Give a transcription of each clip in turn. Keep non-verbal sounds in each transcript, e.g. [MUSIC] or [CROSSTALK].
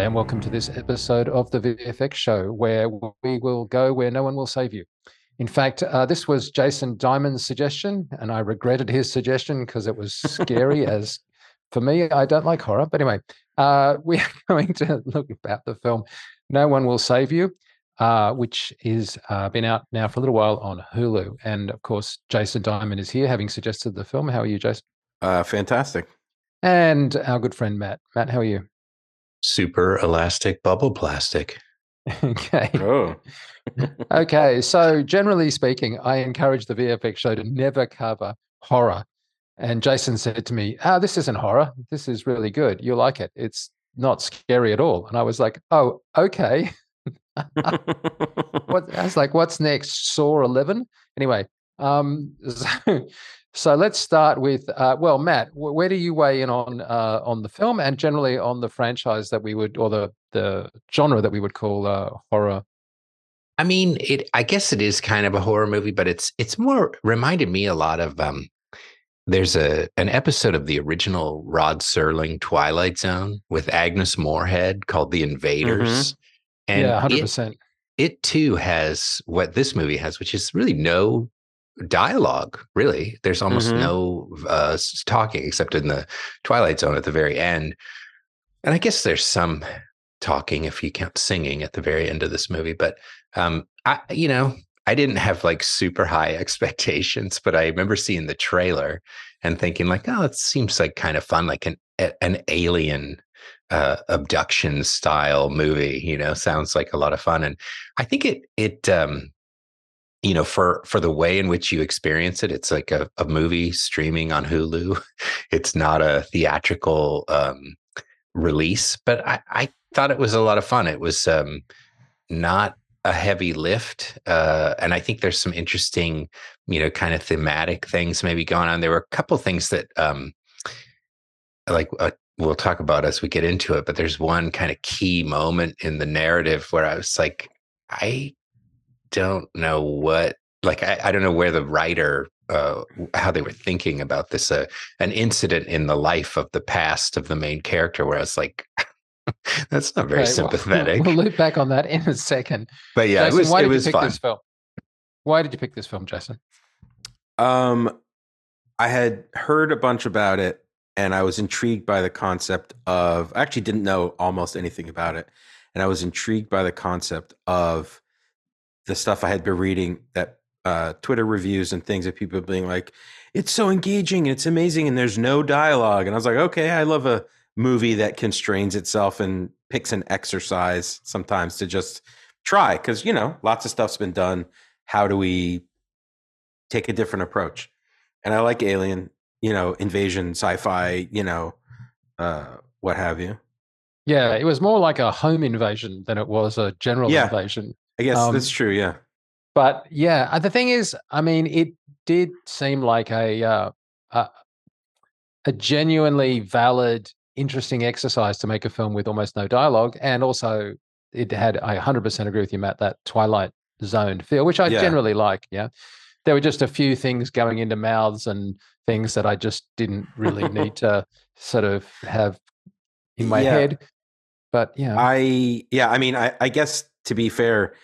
Hi, and welcome to this episode of the VFX show where we will go where no one will save you. In fact, uh, this was Jason Diamond's suggestion, and I regretted his suggestion because it was scary. [LAUGHS] as for me, I don't like horror. But anyway, uh, [LAUGHS] we are going to look about the film No One Will Save You, uh, which is uh, been out now for a little while on Hulu. And of course, Jason Diamond is here, having suggested the film. How are you, Jason? Uh, fantastic. And our good friend Matt. Matt, how are you? Super elastic bubble plastic. okay. Oh. okay. [LAUGHS] So, generally speaking, I encourage the VFX show to never cover horror. And Jason said to me, Ah, oh, this isn't horror. This is really good. You'll like it. It's not scary at all. And I was like, Oh, okay. [LAUGHS] what, I was like, What's next? Saw 11? Anyway, um, [LAUGHS] so, so let's start with uh, well, Matt, where do you weigh in on uh, on the film and generally on the franchise that we would or the the genre that we would call uh, horror? I mean, it. I guess it is kind of a horror movie, but it's it's more reminded me a lot of. Um, there's a an episode of the original Rod Serling Twilight Zone with Agnes Moorehead called The Invaders. Mm-hmm. And yeah, hundred percent. It too has what this movie has, which is really no dialogue really. There's almost mm-hmm. no uh, talking except in the twilight zone at the very end. And i guess there's some talking if you count singing at the very end of this movie but um i you know i didn't have like super high [LAUGHS] expectations but i remember seeing the trailer and thinking like oh it seems like kind of fun like an an alien uh, abduction style movie you know sounds like a lot of fun. And i think it it um you know for for the way in which you experience it it's like a, a movie streaming on hulu. [LAUGHS] It's not a theatrical um release but i i thought it was a lot of fun. It was um not a heavy lift uh and i think there's some interesting you know kind of thematic things maybe going on. There were a couple things that um like uh, we'll talk about as we get into it but there's one kind of key moment in the narrative where i was like i don't know what like I, I don't know where the writer uh, how they were thinking about this uh, an incident in the life of the past of the main character where I was like [LAUGHS] that's not very okay, sympathetic. We'll, we'll, loop back on that in a second. But yeah, Jason, it was why it did was you pick fun. this film? Why did you pick this film, Jason? Um, I had heard a bunch about it, and I was intrigued by the concept of. I actually didn't know almost anything about it, and I was intrigued by the concept of the stuff I had been reading that uh, Twitter reviews and things of people being like, it's so engaging and it's amazing and there's no dialogue. And I was like, okay, I love a movie that constrains itself and picks an exercise sometimes to just try because, you know, lots of stuff's been done. How do we take a different approach? And I like Alien, you know, invasion, sci fi, you know, uh, what have you. Yeah, it was more like a home invasion than it was a general yeah. invasion. I guess um, that's true. Yeah. But yeah, uh, the thing is, I mean, it did seem like a uh, a, a genuinely valid, interesting exercise to make a film with almost no dialogue, and also it had. I 100% agree with you, Matt. That Twilight Zone feel, which I yeah. generally like. Yeah, there were just a few things going into mouths and things that I just didn't really need [LAUGHS] to sort of have in my yeah. head. But yeah, I yeah, I mean, I, I guess to be fair,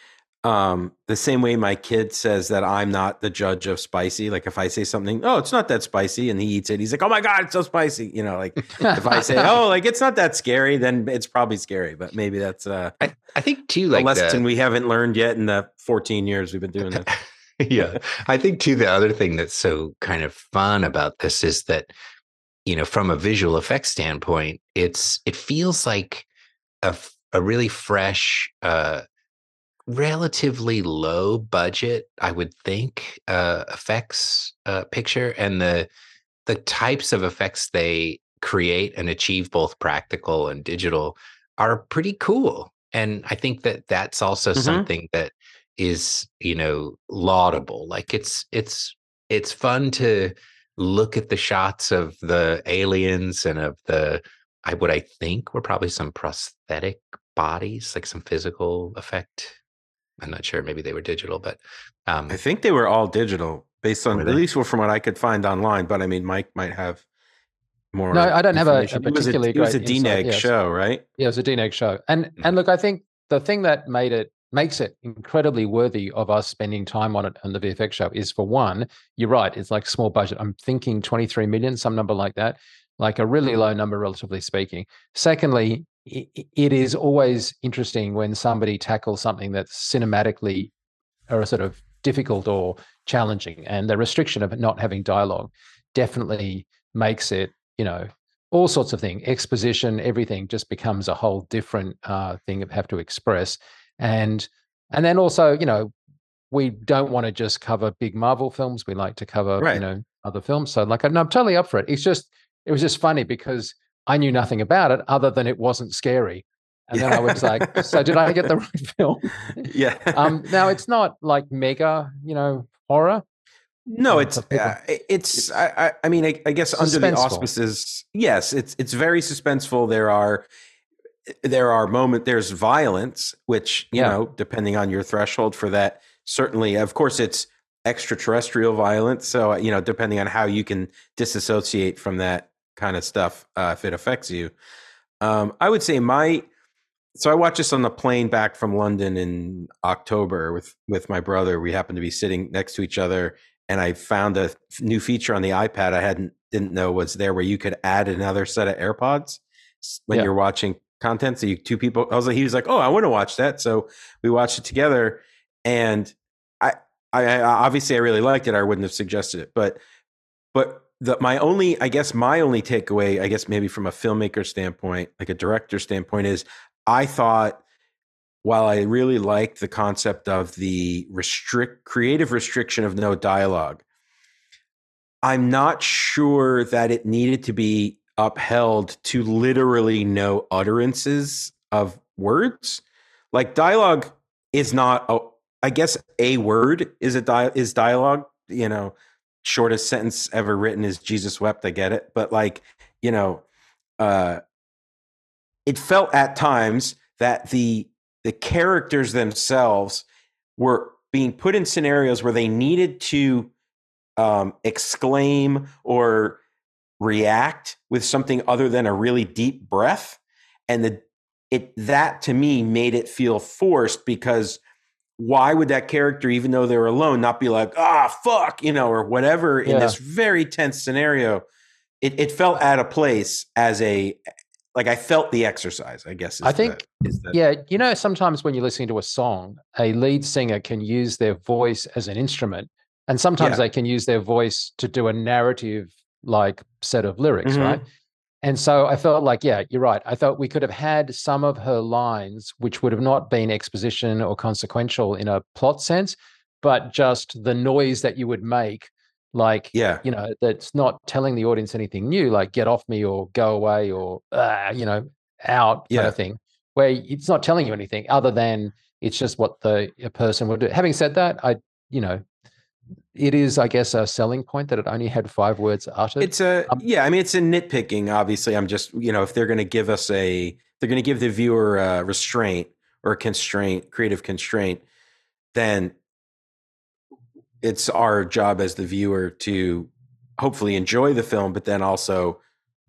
um, the same way my kid says that I'm not the judge of spicy. Like if I say something, oh, it's not that spicy, and he eats it, he's like, oh my god, it's so spicy. You know, like if I say, [LAUGHS] oh, like it's not that scary, then it's probably scary. But maybe that's uh, I, I think too, like a lesson the, we haven't learned yet in the 14 years we've been doing this. [LAUGHS] yeah, I think too. The other thing that's so kind of fun about this is that you know, from a visual effects standpoint, it's it feels like a a really fresh uh relatively low budget, I would think, uh, effects uh, picture, and the the types of effects they create and achieve, both practical and digital, are pretty cool. And I think that that's also mm-hmm. something that is, you know, laudable. Like it's it's it's fun to look at the shots of the aliens and of the I what I think were probably some prosthetic bodies, like some physical effect I'm not sure. Maybe they were digital, but um, I think they were all digital based on at least from what I could find online. But I mean, Mike might have more. No, I don't have a, a information. It was particularly It was a great DNEG yes. show, right? Yeah, it was a DNEG show. And Mhm. and look, I think the thing that made it makes it incredibly worthy of us spending time on it on the VFX show is for one, you're right, it's like small budget. I'm thinking 23 million, some number like that, like a really low number, relatively speaking. Secondly, it is always interesting when somebody tackles something that's cinematically or sort of difficult or challenging. And the restriction of not having dialogue definitely makes it, you know, all sorts of things, exposition, everything just becomes a whole different uh, thing that have to express. And and then also, you know, we don't want to just cover big Marvel films. We like to cover, Right. you know, other films. So like, no, I'm totally up for it. It's just, it was just funny because I knew nothing about it other than it wasn't scary. And then I was like, so did I get the [LAUGHS] right film? yeah. um now it's not like mega you know horror No, it's uh, it's I, I I mean I, I guess under the auspices yes it's it's very suspenseful there are there are moment there's violence which you Yeah. know depending on your threshold for that certainly of course it's extraterrestrial violence so you know depending on how you can disassociate from that kind of stuff uh, if it affects you um, I would say my so I watched this on the plane back from London in October with with my brother. We happened to be sitting next to each other, and I found a new feature on the iPad I hadn't didn't know was there, where you could add another set of AirPods when Yeah. you're watching content. So you two people, I was like, he was like, "Oh, I want to watch that," so we watched it together, and I, I, I obviously I really liked it. I wouldn't have suggested it, but but the my only i guess my only takeaway i guess maybe from a filmmaker standpoint like a director standpoint is i thought while i really liked the concept of the restrict creative restriction of no dialogue i'm not sure that it needed to be upheld to literally no utterances of words. Like dialogue is not a, i guess a word is a di- is dialogue you know shortest sentence ever written is Jesus wept. I get it. But like, you know, uh it felt at times that the the characters themselves were being put in scenarios where they needed to um exclaim or react with something other than a really deep breath. And the it that to me made it feel forced because why would that character, even though they're alone, not be like, ah, fuck, you know, or whatever in Yeah. this very tense scenario? It, it felt out of place as a, like, I felt the exercise, I guess. Is I think- the, the, yeah you know sometimes when you're listening to a song a lead singer can use their voice as an instrument and sometimes Yeah. they can use their voice to do a narrative like set of lyrics Mhm. right and so i felt like yeah you're right. I thought we could have had some of her lines which would have not been exposition or consequential in a plot sense but just the noise that you would make like yeah, you know that's not telling the audience anything new like get off me or go away or uh, you know out kind Yeah. of thing where it's not telling you anything other than it's just what the a person would do. Having said that i you know it is i guess a selling point that it only had five words uttered it's a, Um, yeah, I mean, it's a nitpicking. Obviously, I'm just, you know, if they're going to give us a, they're going to give the viewer a restraint or a constraint, creative constraint, then it's our job as the viewer to hopefully enjoy the film, but then also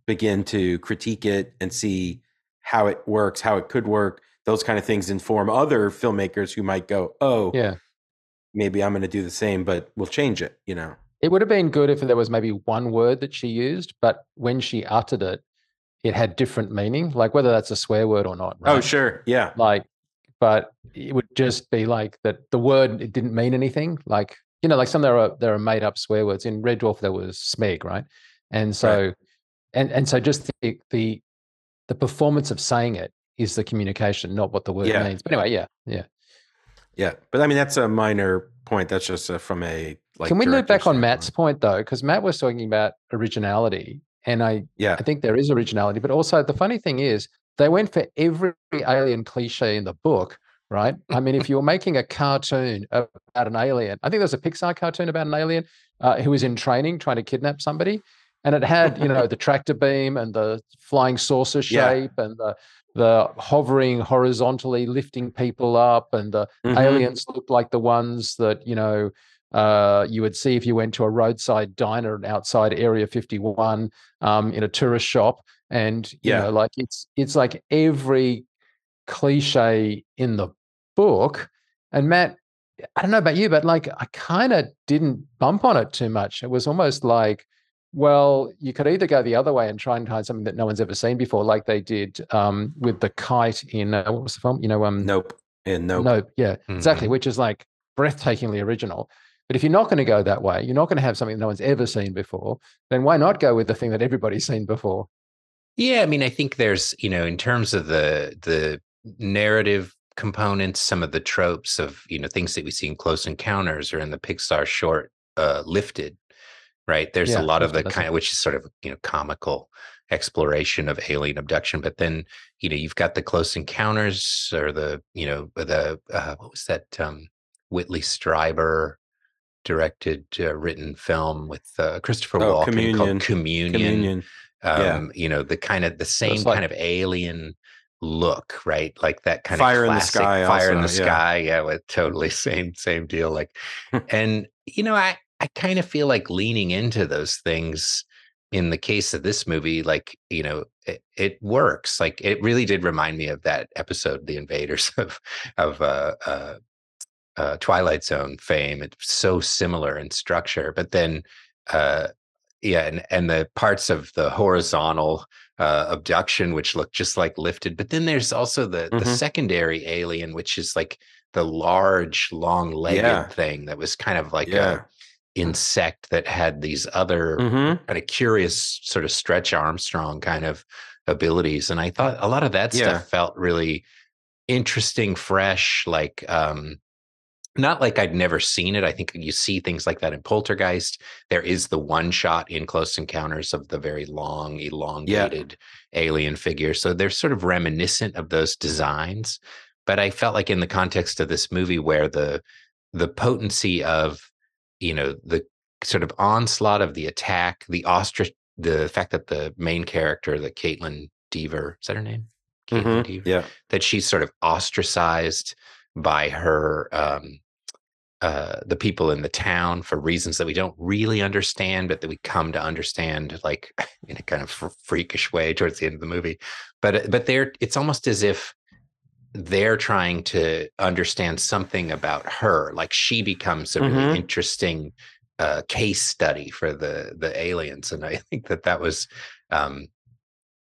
begin to critique it and see how it works, how it could work. Those kind of things inform other filmmakers who might go, oh, yeah maybe I'm going to do the same, but we'll change it, you know? it would have been good if there was maybe one word that she used but when she uttered it it had different meaning like whether that's a swear word or not Oh, sure. Yeah. like but it would just be like that the word it didn't mean anything like you know like some there are there are made up swear words in red dwarf there was smeg right and so and and so just the the the performance of saying it is the communication not what the word Yeah. means but anyway yeah yeah Yeah, but I mean that's a minor point. That's just uh from a like. can we loop back on matt's point though because matt was talking about originality and i Yeah, I think there is originality, but also the funny thing is they went for every alien cliche in the book, right? [LAUGHS] I mean, if you were making a cartoon about an alien, I think there's a Pixar cartoon about an alien uh, who was in training trying to kidnap somebody, and it had you know the tractor beam and the flying saucer Yeah. shape and the the hovering horizontally lifting people up and the Mhm. aliens looked like the ones that you know uh, you would see if you went to a roadside diner outside Area 51 um, in a tourist shop, and you Yeah. know, like it's it's like every cliche in the book. And Matt, I don't know about you, but like I kind of didn't bump on it too much. It was almost like, well, you could either go the other way and try and find something that no one's ever seen before, like they did um, with the kite in uh, what was the film? You know, um, Nope. And nope. Nope. Yeah, exactly. Mhm. Which is like breathtakingly original. But if you're not going to go that way, you're not going to have something that no one's ever seen before. Then why not go with the thing that everybody's seen before? Yeah, I mean, I think there's, you know, in terms of the the narrative components, some of the tropes of, you know, things that we see in Close Encounters or in the Pixar short uh Lifted, right? There's Yeah, a lot of the kind of which is sort of, you know, comical exploration of alien abduction, but then, you know, you've got the Close Encounters or the, you know, the uh what was that um Whitley Strieber directed uh, written film with uh, Christopher Oh, Walken Communion. called Communion Communion. Yeah. um you know the kind of the same like- kind of alien look right like that kind of Fire in the Sky fire in the yeah. sky yeah with totally [LAUGHS] same same deal like [LAUGHS] and you know i i kind of feel like leaning into those things in the case of this movie like you know it, it works like it really did remind me of that episode the invaders [LAUGHS] of of uh uh uh, Twilight Zone fame. It's so similar in structure, but then, uh, yeah, and and the parts of the horizontal uh, abduction, which look just like lifted, but then there's also the the Mhm. secondary alien, which is like the large, long-legged Yeah. thing that was kind of like Yeah. a insect that had these other Mhm. kind of curious sort of stretch Armstrong kind of abilities. And I thought a lot of that Yeah. stuff felt really interesting, fresh, like um not like I'd never seen it. I think you see things like that in Poltergeist. There is the one shot in Close Encounters of the very long, elongated alien figure. So they're sort of reminiscent of those designs. But I felt like in the context of this movie where the the potency of, you know, the sort of onslaught of the attack, the ostrich the fact that the main character, the Kaitlyn Dever, is that her name? Kaitlyn Mhm. Dever Yeah. that she's sort of ostracized by her um uh the people in the town for reasons that we don't really understand but that we come to understand like [LAUGHS] in a kind of freakish way towards the end of the movie but but they're it's almost as if they're trying to understand something about her like she becomes a really Mhm. interesting uh case study for the the aliens and i think that that was um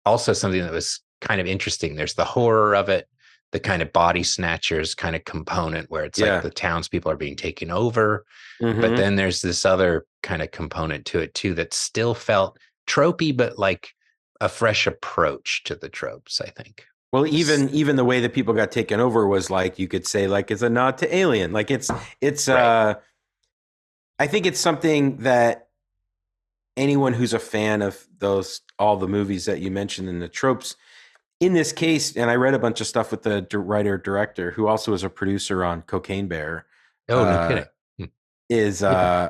also something that was kind of interesting. There's the horror of it, the kind of body snatchers kind of component where it's Yeah. like the townspeople are being taken over. But Mhm. then there's this other kind of component to it too that still felt tropey, but like a fresh approach to the tropes, I think. Well, even even the way that people got taken over was like you could say like it's a nod to Alien. Like it's it's Right. uh I think it's something that anyone who's a fan of those all the movies that you mentioned in the tropes in this case and I read a bunch of stuff with the writer director who also was a producer on Cocaine Bear Oh, no Uh, kidding. is Yeah. uh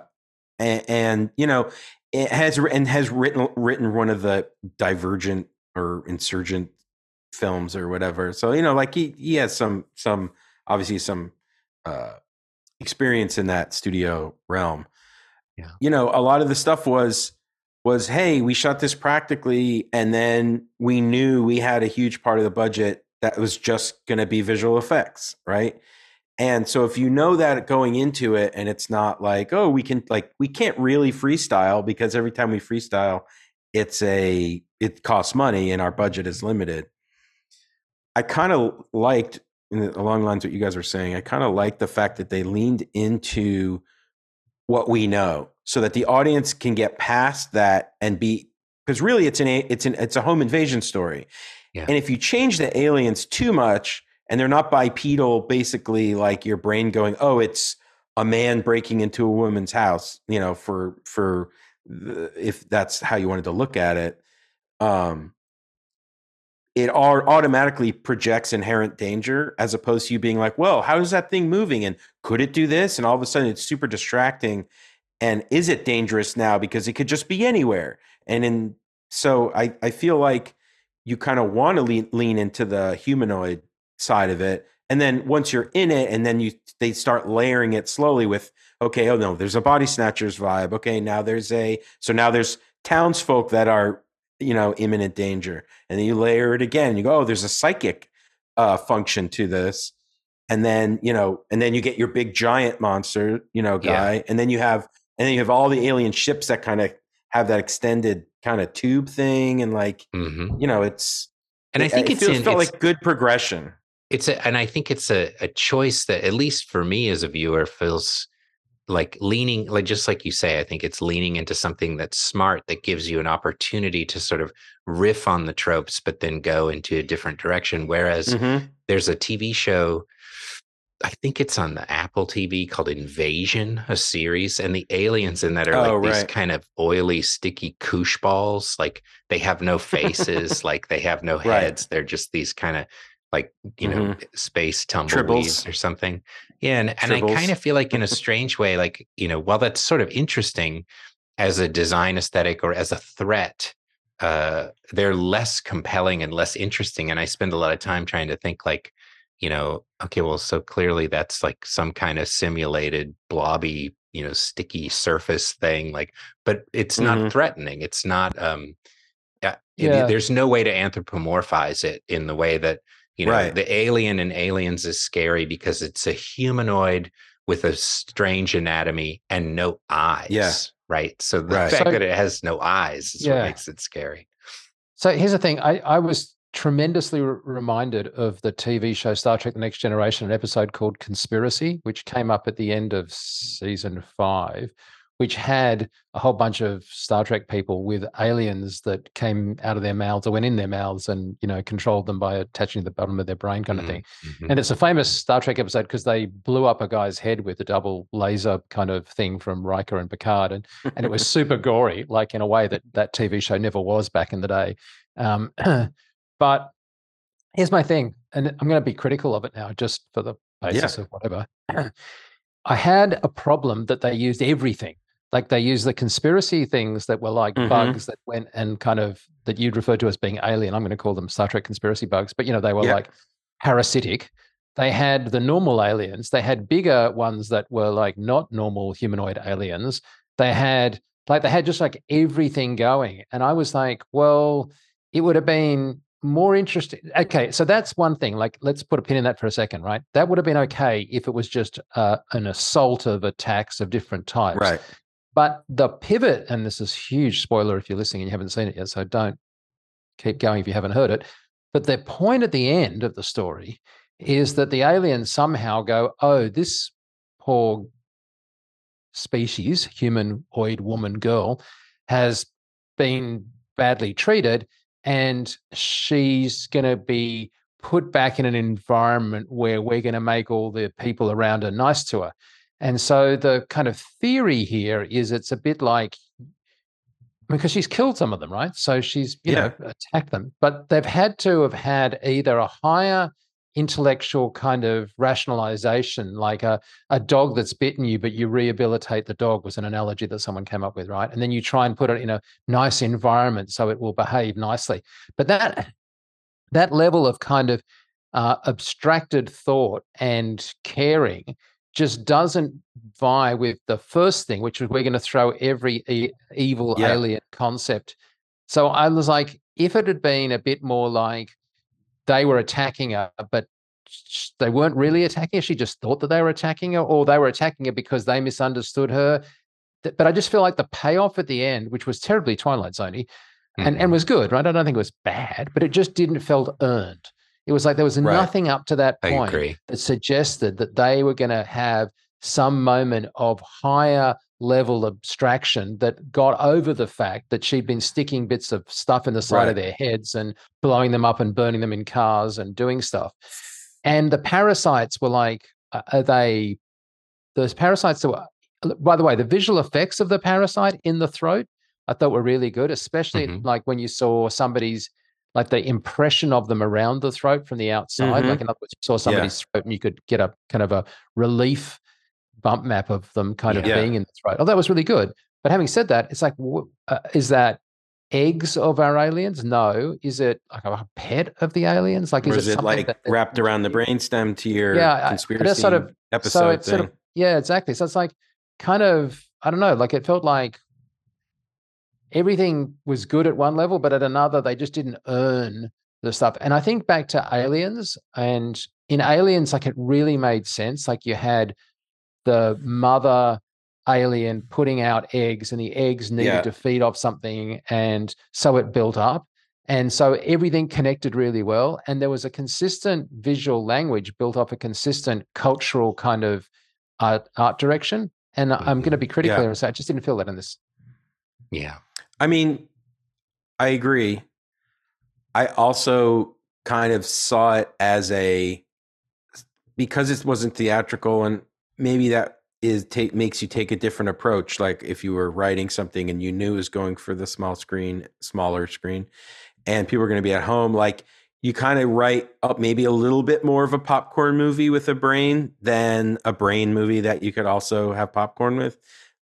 and, and you know it has and has written written one of the divergent or insurgent films or whatever so you know like he he has some some obviously some uh experience in that studio realm Yeah. you know a lot of the stuff was was hey we shot this practically and then we knew we had a huge part of the budget that was just going to be visual effects right and so if you know that going into it and it's not like, oh, we can like we can't really freestyle because every time we freestyle, it's a it costs money and our budget is limited. I kind of liked in the, along the lines what you guys were saying, I kind of liked the fact that they leaned into what we know so that the audience can get past that and be because really it's an a- it's an it's a home invasion story. Yeah. And if you change the aliens too much and they're not bipedal, basically like your brain going, oh, it's a man breaking into a woman's house, you know, for for the, if that's how you wanted to look at it, um, it au- automatically projects inherent danger as opposed to you being like, well, how is that thing moving and could it do this? And all of a sudden, it's super distracting. And is it dangerous now because it could just be anywhere? And in so I I feel like you kind of want to lean, lean into the humanoid side of it and then once you're in it, and then you they start layering it slowly with okay, oh no, there's a body snatchers vibe. Okay, now there's a so now there's townsfolk that are you know imminent danger, and then you layer it again. You go, oh, there's a psychic uh, function to this, and then you know, and then you get your big giant monster, you know, guy, yeah. and then you have and then you have all the alien ships that kind of have that extended kind of tube thing, and like mm-hmm. you know, it's and I think it, it's feels, in, felt like good progression. It's a, and I think it's a, a choice that at least for me as a viewer feels like leaning like just like you say i think it's leaning into something that's smart that gives you an opportunity to sort of riff on the tropes but then go into a different direction whereas mm-hmm. there's a tv show i think it's on the apple tv called invasion a series and the aliens in that are oh, like right. these kind of oily sticky koosh balls like they have no faces [LAUGHS] like they have no heads right. they're just these kind of like you know mm-hmm. space tumbleweeds or something yeah and, and i kind of feel like in a [LAUGHS] strange way like you know while that's sort of interesting as a design aesthetic or as a threat uh they're less compelling and less interesting and i spend a lot of time trying to think like you know okay well so clearly that's like some kind of simulated blobby you know sticky surface thing like but it's not mm-hmm. threatening it's not um yeah. It, there's no way to anthropomorphize it in the way that you know, right. the alien in Aliens is scary because it's a humanoid with a strange anatomy and no eyes. Yeah. Right. So the right. fact so, that it has no eyes is yeah. what makes it scary. So here's the thing. I, I was tremendously re- reminded of the TV show Star Trek The Next Generation, an episode called Conspiracy, which came up at the end of season five, which had a whole bunch of Star Trek people with aliens that came out of their mouths or went in their mouths and you know controlled them by attaching to the bottom of their brain kind of thing. Mm-hmm. And it's a famous Star Trek episode because they blew up a guy's head with a double laser kind of thing from Riker and Picard, and and it was [LAUGHS] super gory, like in a way that that TV show never was back in the day. Um, [CLEARS THROAT] but here's my thing, and I'm going to be critical of it now, just for the basis yeah. of whatever. [CLEARS THROAT] I had a problem that they used everything like they use the conspiracy things that were like mm-hmm. bugs that went and kind of that you'd refer to as being alien. I'm going to call them Star Trek conspiracy bugs, but you know, they were yeah. like parasitic. They had the normal aliens. They had bigger ones that were like not normal humanoid aliens. They had like they had just like everything going. And I was like, well, it would have been more interesting. Okay, so that's one thing. Like, let's put a pin in that for a second, right? That would have been okay if it was just uh, an assault of attacks of different types. Right. But the pivot, and this is huge spoiler if you're listening and you haven't seen it yet, so don't keep going if you haven't heard it. But the point at the end of the story is that the aliens somehow go, oh, this poor species, humanoid woman girl, has been badly treated and she's going to be put back in an environment where we're going to make all the people around her nice to her. And so the kind of theory here is it's a bit like because she's killed some of them, right? So she's, you yeah. know, attacked them. But they've had to have had either a higher intellectual kind of rationalization, like a, a dog that's bitten you, but you rehabilitate the dog was an analogy that someone came up with, right? And then you try and put it in a nice environment so it will behave nicely. But that that level of kind of uh, abstracted thought and caring just doesn't vie with the first thing, which was we're going to throw every e- evil yeah. alien concept. So I was like, if it had been a bit more like they were attacking her, but they weren't really attacking her, she just thought that they were attacking her, or they were attacking her because they misunderstood her. But I just feel like the payoff at the end, which was terribly Twilight Zone, mm-hmm. and, and was good, right? I don't think it was bad, but it just didn't felt earned. It was like there was right. nothing up to that point that suggested that they were going to have some moment of higher level abstraction that got over the fact that she'd been sticking bits of stuff in the side right. of their heads and blowing them up and burning them in cars and doing stuff. And the parasites were like, are they those parasites that were, by the way, the visual effects of the parasite in the throat, I thought were really good, especially mm-hmm. like when you saw somebody's like the impression of them around the throat from the outside. Mm-hmm. Like in other words, you saw somebody's yeah. throat and you could get a kind of a relief bump map of them kind of being in the throat. Oh, that was really good. But having said that, it's like, uh, is that eggs of our aliens? No. Is it like a pet of the aliens? Like, Or is, is it something like that wrapped around the brainstem to your Yeah, I- I conspiracy sort of- episode so it's thing? sort of yeah, exactly. So it's like kind of I don't know, like it felt like everything was good at one level, but at another they just didn't earn the stuff. And I think back to Aliens, and in Aliens, like it really made sense. Like you had the mother alien putting out eggs, and the eggs needed Yeah. to feed off something, and so it built up. And so everything connected really well. And there was a consistent visual language built off a consistent cultural kind of art, art direction. And I'm going to mm-hmm. be critical Yeah. here and say I just didn't feel that in this. Yeah. I mean, I agree. I also kind of saw it as a because it wasn't theatrical, and maybe that is take makes you take a different approach. Like if you were writing something and you knew it was going for the small screen, smaller screen, and people are going to be at home, like you kind of write up maybe a little bit more of a popcorn movie with a brain than a brain movie that you could also have popcorn with.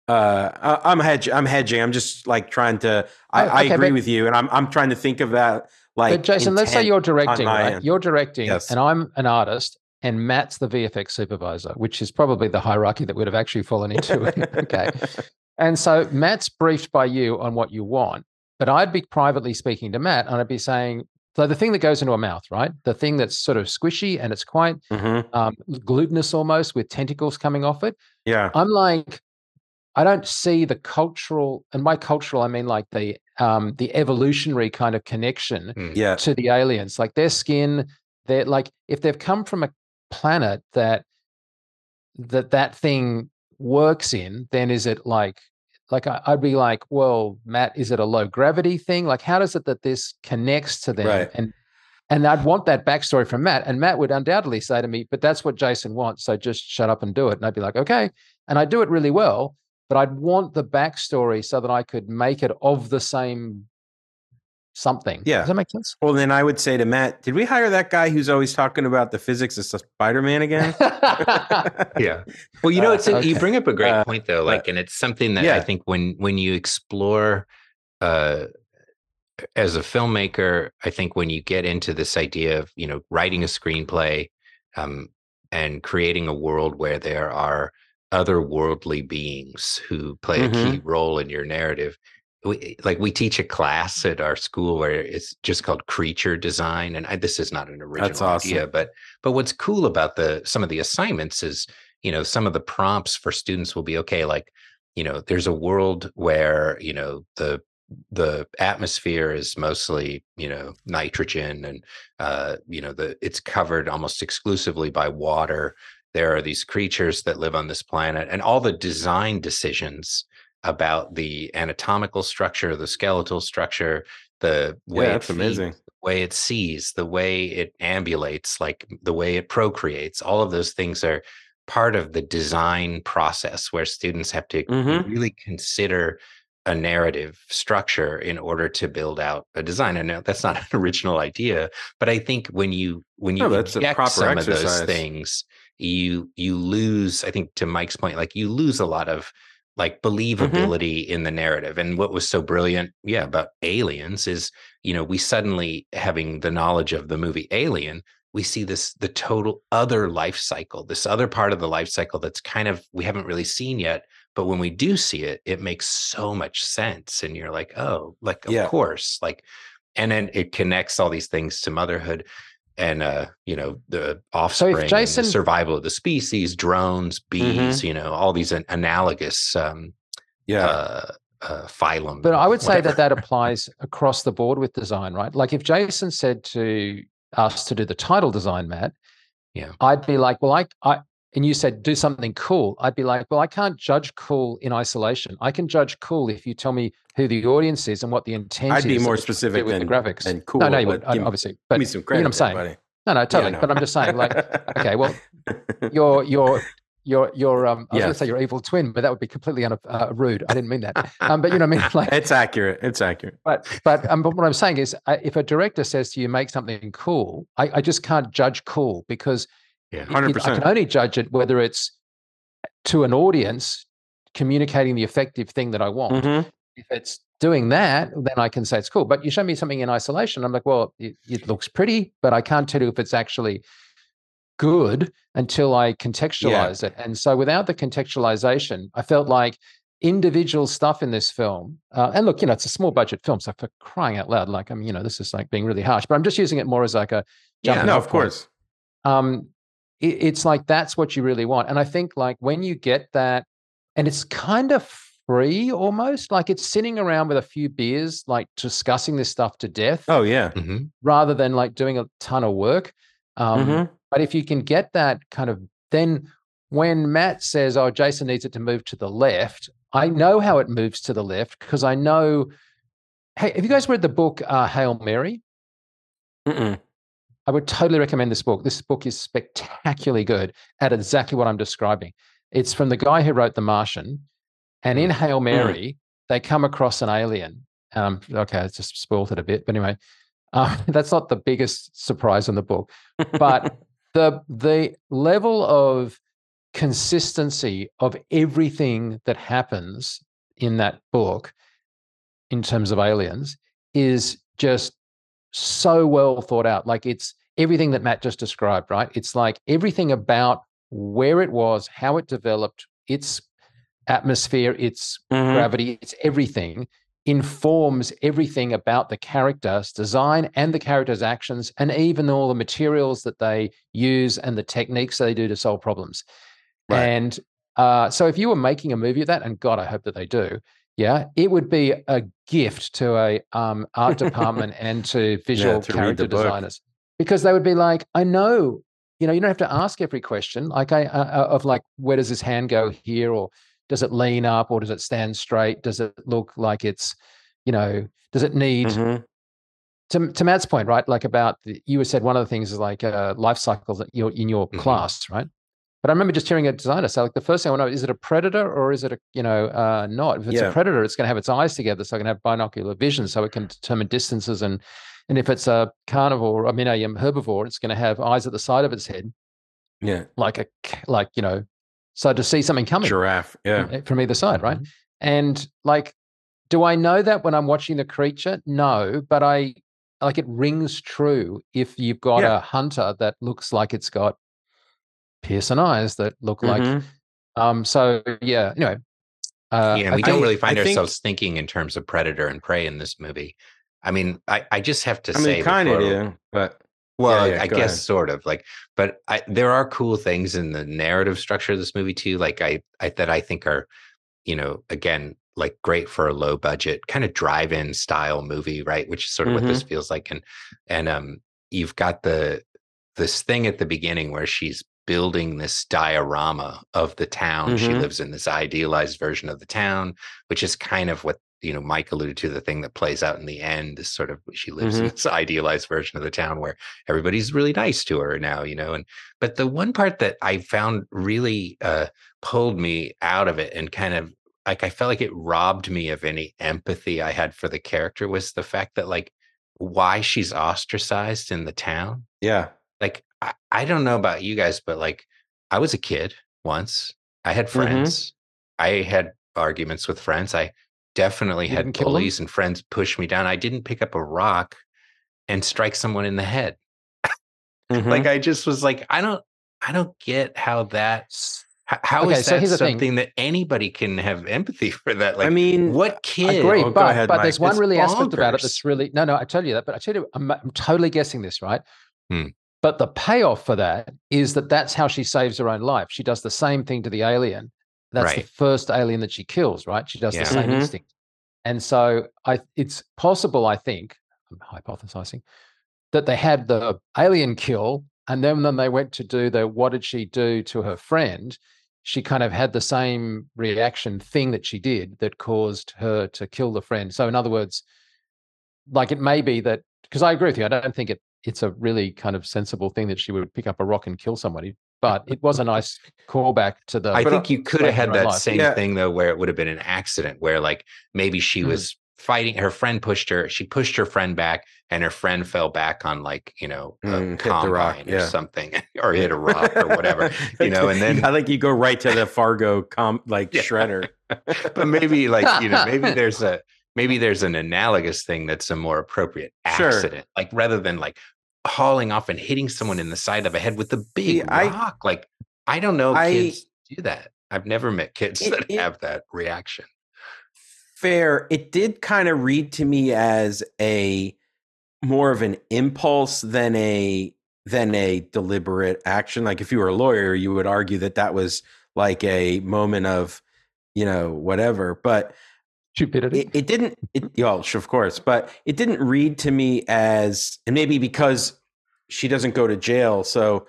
Uh, I- I'm hedging. I'm hedging. I'm just like trying to. I, Oh, I agree but- with you, and I'm I'm trying to think of that. Like, but Jason, let's say you're directing, right? end. You're directing, Yes. and I'm an artist, and Matt's the VFX supervisor, which is probably the hierarchy that would have actually fallen into. [LAUGHS] okay. And so Matt's briefed by you on what you want, but I'd be privately speaking to Matt and I'd be saying, so the thing that goes into a mouth, right? The thing that's sort of squishy and it's quite Mhm. um, glutinous almost with tentacles coming off it. Yeah. I'm like, I don't see the cultural, and by cultural I mean like the um, the evolutionary kind of connection Yeah. to the aliens. Like their skin, they're like if they've come from a planet that that that thing works in, then is it like like I, I'd be like, well, Matt, is it a low gravity thing? Like, how does it that this connects to them? Right. And and I'd want that backstory from Matt. And Matt would undoubtedly say to me, but that's what Jason wants. So just shut up and do it. And I'd be like, okay. And I do it really well, but I'd want the backstory so that I could make it of the same something. Yeah. Does that make sense? Well, then I would say to Matt, did we hire that guy who's always talking about the physics of Spider Man again? [LAUGHS] yeah [LAUGHS] well you know Uh, it's a, you bring up a great Uh, point though like and it's something that i think when when you explore uh as a filmmaker i think when you get into this idea of you know writing a screenplay um and creating a world where there are otherworldly beings who play a key role in your narrative we, like we teach a class at our school where it's just called creature design and I, this is not an original awesome. idea but but what's cool about the some of the assignments is you know some of the prompts for students will be okay like you know there's a world where you know the the atmosphere is mostly you know nitrogen and uh you know the it's covered almost exclusively by water there are these creatures that live on this planet and all the design decisions about the anatomical structure the skeletal structure the way yeah, it that's feeds, amazing. the way it sees, the way it ambulates, like the way it procreates, all of those things are part of the design process where students have to Mhm. really consider a narrative structure in order to build out a design. And that's not [LAUGHS] an original idea, but I think when you when you No, that's a inject proper some of those things, you you lose. I think to Mike's point, like you lose a lot of like Mm-hmm. believability in the narrative. And what was so brilliant, yeah, about aliens is, you know, we suddenly having the knowledge of the movie Alien, we see this the total other life cycle, this other part of the life cycle that's kind of we haven't really seen yet. But when we do see it, it makes so much sense. And you're like, oh, like of Yeah. course. Like, and then it connects all these things to motherhood and uh, you know, the offspring, and the Jason- survival of the species, drones, Mm-hmm. bees, you know, all these analogous um Yeah. uh, uh, phylum. But I would say that that [LAUGHS] applies across the board with design, right? Like if Jason said to us to do the title design, Matt, Yeah. I'd be like, well, I, I, and you said do something cool. I'd be like, well, I can't judge cool in isolation. I can judge cool if you tell me who the audience is and what the intent is." I'd be more we're trying to do specific with than the graphics. and cool. no, no, you but would give obviously, give me some you know what I'm saying. no, no, totally. no. But I'm just saying, like, okay, well, [LAUGHS] your your your your um, I was going Yes. to say your evil twin, but that would be completely un- uh, rude. I didn't mean that. Um, but you know what I mean? [LAUGHS] Like, it's accurate. It's accurate. but but um, but what I'm saying is, uh, if a director says to you, make something cool, I, I just can't judge cool because Yeah. it- it- I 100%. can only judge it whether it's to an audience communicating the effective thing that I want. Mhm. If it's doing that, then I can say it's cool. But you show me something in isolation, I'm like, well, it, it looks pretty, but I can't tell you if it's actually good until I contextualize yeah. it. And so without the contextualization, I felt like individual stuff in this film. Uh, and look, you know, it's a small budget film, so for crying out loud, like I mean, you know, this is like being really harsh, but I'm just using it more as like a yeah, no, of course. Um, it, it's like that's what you really want, and I think like when you get that, and it's kind of free almost, like it's sitting around with a few beers, like discussing this stuff to death. Oh yeah, mm-hmm. rather than like doing a ton of work. Um, mm-hmm. But if you can get that kind of then when Matt says, "Oh, Jason needs it to move to the left," I know how it moves to the left because I know. Hey, have you guys read the book uh, Hail Mary? Mm-mm. I would totally recommend this book. This book is spectacularly good at exactly what I'm describing. It's from the guy who wrote The Martian, and in mm. Hail Mary, mm. they come across an alien. Um, okay, I just spoiled it a bit, but anyway, uh, [LAUGHS] that's not the biggest surprise in the book. But [LAUGHS] the the level of consistency of everything that happens in that book in terms of aliens is just so well thought out like it's everything that Matt just described right it's like everything about where it was how it developed its atmosphere its mm-hmm. gravity its everything informs everything about the character's design and the character's actions and even all the materials that they use and the techniques they do to solve problems Right. And uh, so if you were making a movie of that, and God, I hope that they do, yeah, it would be a gift to a um, art [LAUGHS] department and to visual yeah, to character designers because they would be like, I know, you know, you don't have to ask every question, like I uh, uh, of like, where does this hand go here, or does it lean up, or does it stand straight? Does it look like it's, you know, does it need mm-hmm to, to Matt's point, right? Like about the, you said one of the things is like uh, life cycles that you're in your mm-hmm. class, right? But I remember just hearing a designer say, like, the first thing I want to know is it a predator or is it a, you know, uh, not? If it's yeah. a predator, it's going to have its eyes together so it can have binocular vision so it can determine distances. And and if it's a carnivore, I mean, a um, herbivore, it's going to have eyes at the side of its head. Yeah. Like a, like, you know, so to see something coming. Giraffe. Yeah. From, from either side, right? Mm-hmm. And like, do I know that when I'm watching the creature? No, but I, like, it rings true if you've got yeah. a hunter that looks like it's got Pearson eyes that look mm-hmm. like. Um, so yeah, anyway. Uh, yeah, we I, don't really find I ourselves think, thinking in terms of predator and prey in this movie. I mean, I, I just have to I say, kind of do, but well, yeah, yeah, I guess ahead. sort of like, but I, there are cool things in the narrative structure of this movie too. Like I, I that I think are, you know, again, like great for a low budget kind of drive-in style movie, right? Which is sort of mm-hmm. what this mm-hmm. feels like. And and um, you've got the this thing at the beginning where she's building this diorama of the town mm-hmm. she lives in this idealized version of the town which is kind of what you know mike alluded to the thing that plays out in the end this sort of she lives mm-hmm. in this [LAUGHS] idealized version of the town where everybody's really nice to her now you know and but the one part that i found really uh pulled me out of it and kind of like i felt like it robbed me of any empathy i had for the character was the fact that like why she's ostracized in the town yeah like I, I don't know about you guys, but like I was a kid once. I had mm-hmm. friends. Mm-hmm. I had arguments with friends. I definitely you had bullies and friends push me down. I didn't pick up a rock and strike someone in the head. [LAUGHS] mm-hmm. Like I just was like, I don't, I don't get how that's how okay, is that so something that anybody can have empathy for that? Like, I mean, what kid? Agree, oh, but, ahead, but there's one it's really bonkers. aspect about it that's really no, no. I tell you that, but I tell you, I'm, I'm totally guessing this, right? Hmm. But the payoff for that is that that's how she saves her own life. She does the same thing to the alien. That's right. the first alien that she kills, right? She does yeah. the same mm-hmm. instinct. And so I it's possible, I think, I'm hypothesizing, that they had the alien kill, and then when they went to do the what did she do to her friend, she kind of had the same reaction thing that she did that caused her to kill the friend. So in other words, like it may be that because I agree with you, I don't think it it's a really kind of sensible thing that she would pick up a rock and kill somebody. But it was a nice callback to the. I think you could have had that life. same yeah. thing though, where it would have been an accident, where like maybe she mm-hmm. was fighting, her friend pushed her, she pushed her friend back, and her friend fell back on like you know a mm, combine rock, yeah. or something, [LAUGHS] or hit a [LAUGHS] rock or whatever, you know. And then [LAUGHS] I think you go right to the Fargo com like yeah. shredder. but maybe like you know maybe there's a maybe there's an analogous thing that's a more appropriate Sure. accident. Like rather than like hauling off and hitting someone in the side of a head with a big See, I- rock. like I don't know I- kids do that. I've never met kids [LAUGHS] It- that it- have that reaction. fair it did kind of read to me as a more of an impulse than a than a deliberate action like if you were a lawyer you would argue that that was like a moment of you know whatever but Stupidity. it, it didn't it well of course but it didn't read to me as and maybe because she doesn't go to jail so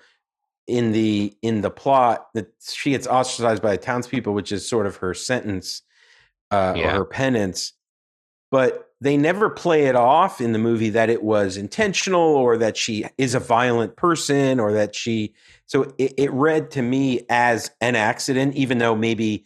in the in the plot that she gets ostracized by the townspeople which is sort of her sentence uh, Yeah. or her penance but they never play it off in the movie that it was intentional or that she is a violent person or that she so it, it read to me as an accident even though maybe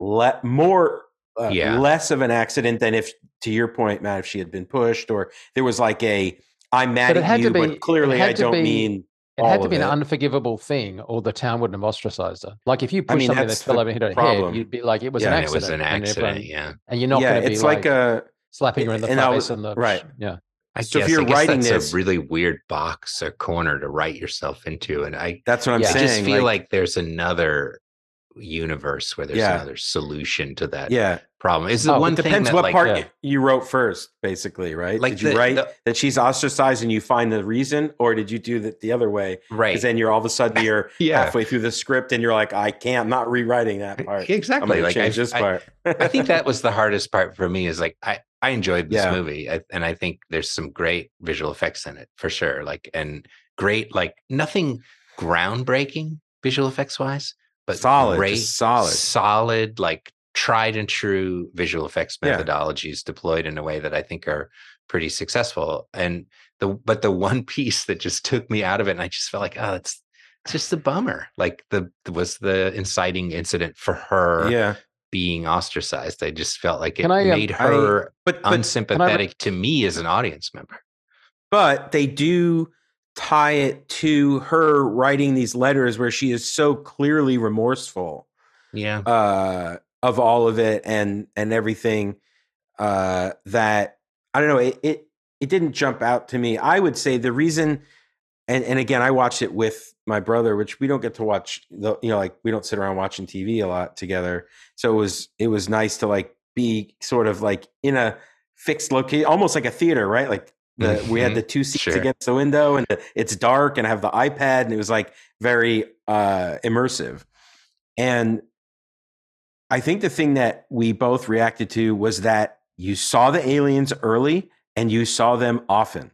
le- more uh, Yeah. less of an accident than if to your point matt if she had been pushed or there was like a i'm mad But at had to you be- but clearly i don't be- mean It all had to of be an it. unforgivable thing, or the town wouldn't have ostracized her. Like if you push mean, somebody that that's fell the over and hit her problem. head, you'd be like, it was Yeah, an And it accident. was an accident. everyone- Yeah. And you're not yeah going to be it's like, like, a slapping her in the and face was- and the right. Yeah. I So if you're I guess writing that's this- a really weird box or corner to write yourself into. And I, that's what i'm Yeah. I just feel like, there's another universe where there's Yeah. another solution to that yeah problem. Is the Oh, it one thing depends that, what like, part Yeah. you wrote first basically right Like did you the- write the- that she's ostracized and you find the reason or did you do it the other way right? because then you're all of a sudden you're [LAUGHS] Yeah. halfway through the script and you're like i can't I'm not rewriting that part [LAUGHS] Exactly. going to I, change this I- part I think that [LAUGHS] was the hardest part for me. Is like I I enjoyed this Yeah. movie, I, and I think there's some great visual effects in it for sure. Like and great, like nothing groundbreaking visual effects wise, but Solid, great, solid. solid, like tried and true visual effects Yeah. methodologies deployed in a way that I think are pretty successful. And the but the one [LAUGHS] piece that just took me out of it, and I just felt like, oh, it's it's just a bummer. Like the was the inciting incident for her yeah being ostracized. I just felt like it Can I, um, made I- her but but, unsympathetic to me as an audience member. but they do tie it to her writing these letters where she is so clearly remorseful Yeah. uh of all of it and and everything uh that i don't know it it, it didn't jump out to me i would say the reason and and again i watched it with my brother which we don't get to watch the you know like we don't sit around watching tv a lot together so it was it was nice to like be sort of like in a fixed location almost like a theater right like the we had Mhm. the two seats Sure. against the window and it's dark and i have the ipad and it was like very uh immersive and I think the thing that we both reacted to was that you saw the aliens early and you saw them often.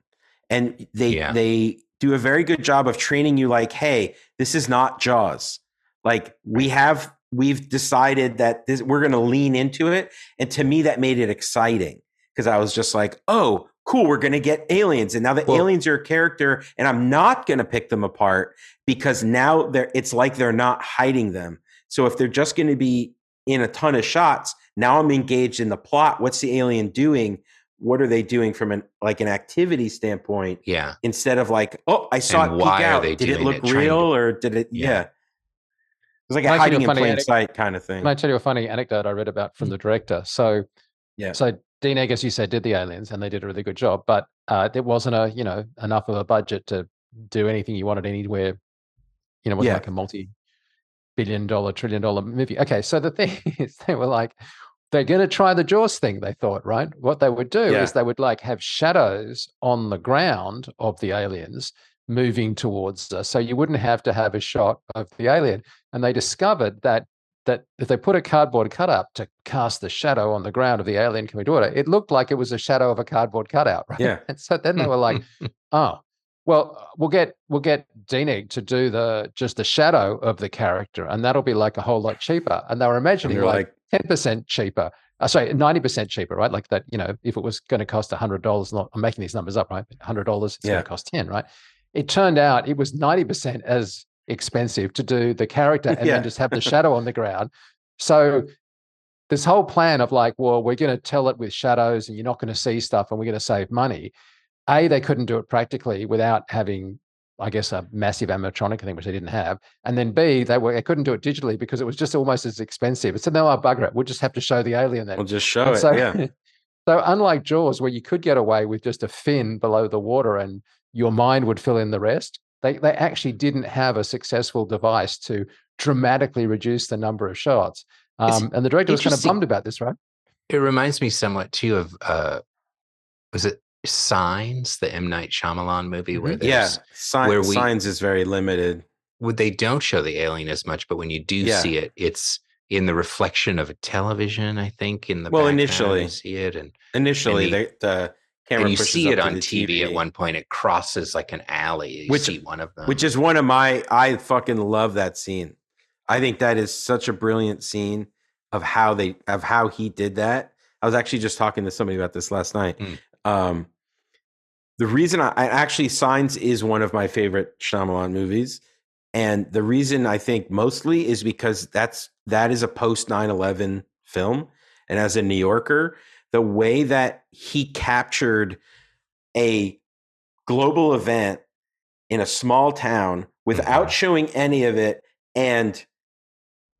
And they Yeah. they do a very good job of training you like, hey, this is not Jaws. Like we have we've decided that this we're going to lean into it and to me that made it exciting because I was just like, "Oh, cool, we're going to get aliens." And now the Well- aliens are a character and I'm not going to pick them apart because now they're it's like they're not hiding them. So if they're just going to be in a ton of shots, now I'm engaged in the plot. What's the alien doing? What are they doing from an like an activity standpoint Yeah. instead of like, oh, I saw And it peek why are out. they Did it doing look it? Trying real to- or did it? Yeah. Yeah. It was like Can a I tell hiding a in funny plain anecdote? sight kind of thing. Can I tell you a funny anecdote I read about from the director? So, Yeah. So DNEG as, you said, did the aliens, and they did a really good job, but uh, there wasn't a you know enough of a budget to do anything you wanted anywhere. You know, it wasn't Yeah. like a multi-billion dollar, trillion dollar movie. Okay, so the thing [LAUGHS] is, they were like, they're going to try the Jaws thing. They thought, right? What they would do Yeah. is they would like have shadows on the ground of the aliens moving towards us, so you wouldn't have to have a shot of the alien. And they discovered that that if they put a cardboard cutout to cast the shadow on the ground of the alien coming toward it, it looked like it was a shadow of a cardboard cutout, [LAUGHS] right? Yeah. And so then they were like, [LAUGHS] oh, well, we'll get we'll get DNEG to do the just the shadow of the character, and that'll be like a whole lot cheaper. And they were imagining like, ten percent cheaper. Uh, sorry, ninety percent cheaper, right? Like that, you know, if it was going to cost hundred dollars, not I'm making these numbers up, right? Hundred dollars, it's Yeah. going to cost ten, right? It turned out it was ninety percent as expensive to do the character [LAUGHS] and Yeah. then just have the shadow on the ground. So this whole plan of like, well, we're going to tell it with shadows and you're not going to see stuff and we're going to save money. A, they couldn't do it practically without having, I guess, a massive animatronic thing, which they didn't have. And then B, they were they couldn't do it digitally because it was just almost as expensive. So no, oh, bugger it. We'll just have to show the alien then. we'll just [LAUGHS] show And it. so, yeah. [LAUGHS] So unlike Jaws, where you could get away with just a fin below the water and your mind would fill in the rest, they they actually didn't have a successful device to dramatically reduce the number of shots. Um, and the director was kind of bummed about this, right? It reminds me somewhat too of uh was it Signs, the M Night Shyamalan movie where Mhm. there's yeah, Sign, where we- signs is very limited. would they don't show the alien as much, but when you do Yeah. see it, it's in the reflection of a television, I think, in the Well, initially. see it and Initially, And the- the, the camera and you see it on the TV, at one point. It crosses like an alley. You Which- see one of them. which is one of my I fucking love that scene. I think that is such a brilliant scene of how they of how he did that. I was actually just talking to somebody about this last night. Mm. Um, the reason I, I actually Signs is one of my favorite Shyamalan movies, and the reason I think mostly is because that's that is a post 9-11 film, and as a New Yorker, the way that he captured a global event in a small town without Mhm. showing any of it and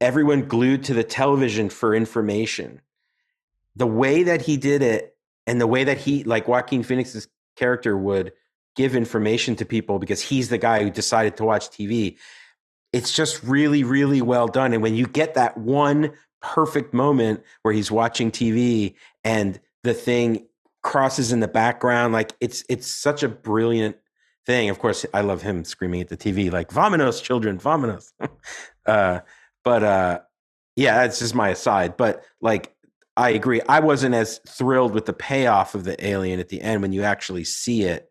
everyone glued to the television for information. The way that he did it and the way that he like Joaquin Phoenix's character would give information to people because he's the guy who decided to watch TV. It's just really really well done and when you get that one perfect moment where he's watching TV and the thing crosses in the background like it's it's such a brilliant thing. Of course, I love him screaming at the TV like "Vominos, children, vominos." [LAUGHS] uh, but uh, yeah, that's just my aside. But like, I agree. I wasn't as thrilled with the payoff of the alien at the end when you actually see it.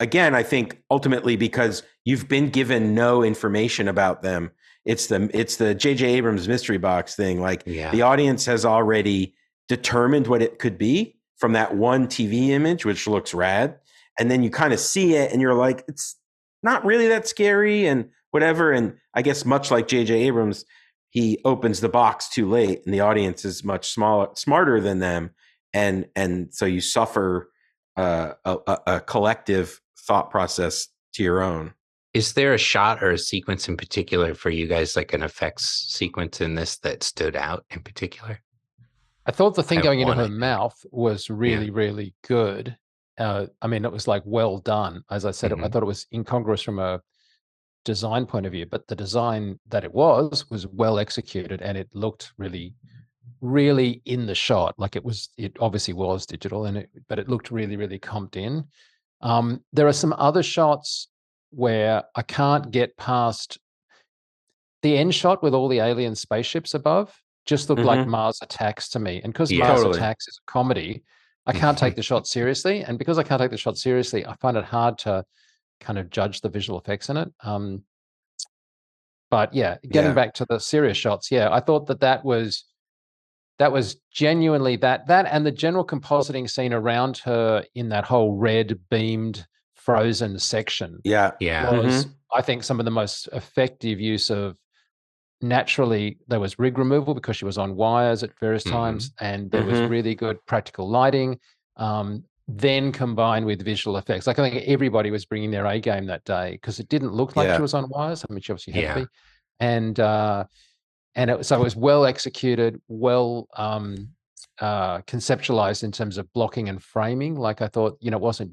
Again, I think ultimately because you've been given no information about them. It's the it's the J.J. Abrams mystery box thing. Like yeah. the audience has already determined what it could be from that one TV image, which looks rad. And then you kind of see it and you're like, it's not really that scary and whatever. And I guess much like JJ Abrams, he opens the box too late and the audience is much smaller, smarter than them. And, and so you suffer uh, a, a, a collective thought process to your own. Is there a shot or a sequence in particular for you guys, like an effects sequence in this that stood out in particular? I thought the thing have going into her idea. mouth was really, really good. Uh, I mean, it was like well done. As I said, it, I thought it was incongruous from a design point of view, but the design that it was was well executed and it looked really, really in the shot. Like it was, it obviously was digital, and it, but it looked really, really comped in. Um, there are some other shots where I can't get past the end shot with all the alien spaceships above. Just looked like Mhm. Mars Attacks to me, and because Yeah. Mars Totally. Attacks is a comedy, I can't take [LAUGHS] the shot seriously, and because I can't take the shot seriously, I find it hard to kind of judge the visual effects in it. Um, but yeah, getting Yeah. back to the serious shots, yeah, I thought that that was that was genuinely that that and the general compositing scene around her in that whole red beamed frozen section Yeah. Yeah. was I think some of the most effective use of naturally there was rig removal because she was on wires at various Mhm. times and there was Mhm. really good practical lighting um, then combined with visual effects like i think everybody was bringing their a game that day because it didn't look like Yeah. she was on wires i mean she obviously had Yeah. to be and uh and it, so it was well executed well um uh conceptualized in terms of blocking and framing like i thought you know it wasn't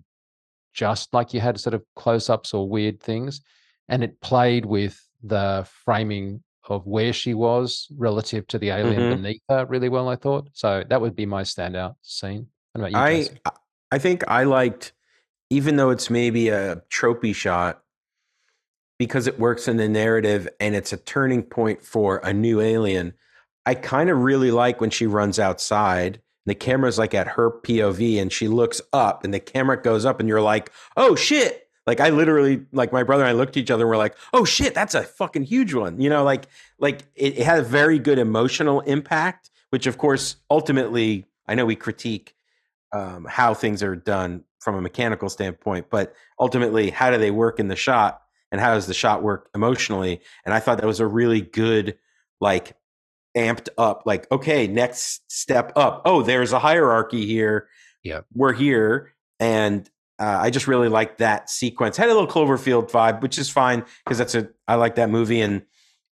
just like you had sort of close-ups or weird things and it played with the framing of where she was relative to the alien Mhm. beneath her really well i thought so that would be my standout scene what about you I Jason? I think I liked, even though it's maybe a tropey shot, because it works in the narrative and it's a turning point for a new alien. I kind of really like when she runs outside. And the camera's like at her POV and she looks up and the camera goes up and you're like, oh shit. Like I literally, like my brother and I looked at each other and we're like, oh shit, that's a fucking huge one. You know, like like it, it had a very good emotional impact, which of course ultimately I know we critique um, how things are done from a mechanical standpoint, but ultimately, how do they work in the shot, and how does the shot work emotionally? And I thought that was a really good, like, amped up, like, okay, next step up. Oh, there's a hierarchy here. Yeah. we're here, and uh, I just really liked that sequence. Had a little Cloverfield vibe, which is fine because that's a I like that movie. And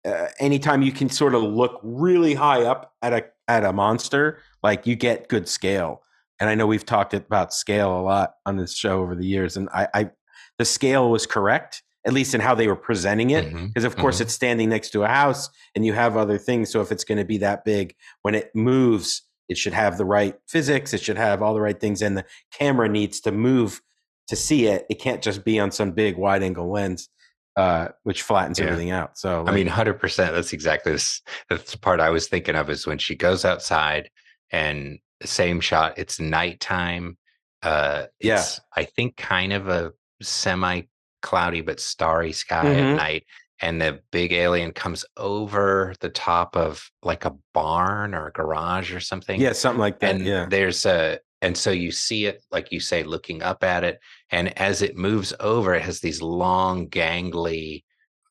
uh, anytime you can sort of look really high up at a at a monster, like you get good scale and I know we've talked about scale a lot on this show over the years, and I, I the scale was correct at least in how they were presenting it. Because mm-hmm. of course mm-hmm. it's standing next to a house and you have other things. So if it's going to be that big, when it moves, it should have the right physics. It should have all the right things, and the camera needs to move to see it. It can't just be on some big wide angle lens. Uh, which flattens yeah. everything out. So, like, I mean, hundred percent. That's exactly this. That's the part I was thinking of is when she goes outside and same shot. It's nighttime. Uh, yeah, I think kind of a semi cloudy but starry sky mm-hmm. at night and the big alien comes over the top of like a barn or a garage or something. Yeah, something like that. And yeah. there's a and so you see it like you say looking up at it and as it moves over it has these long gangly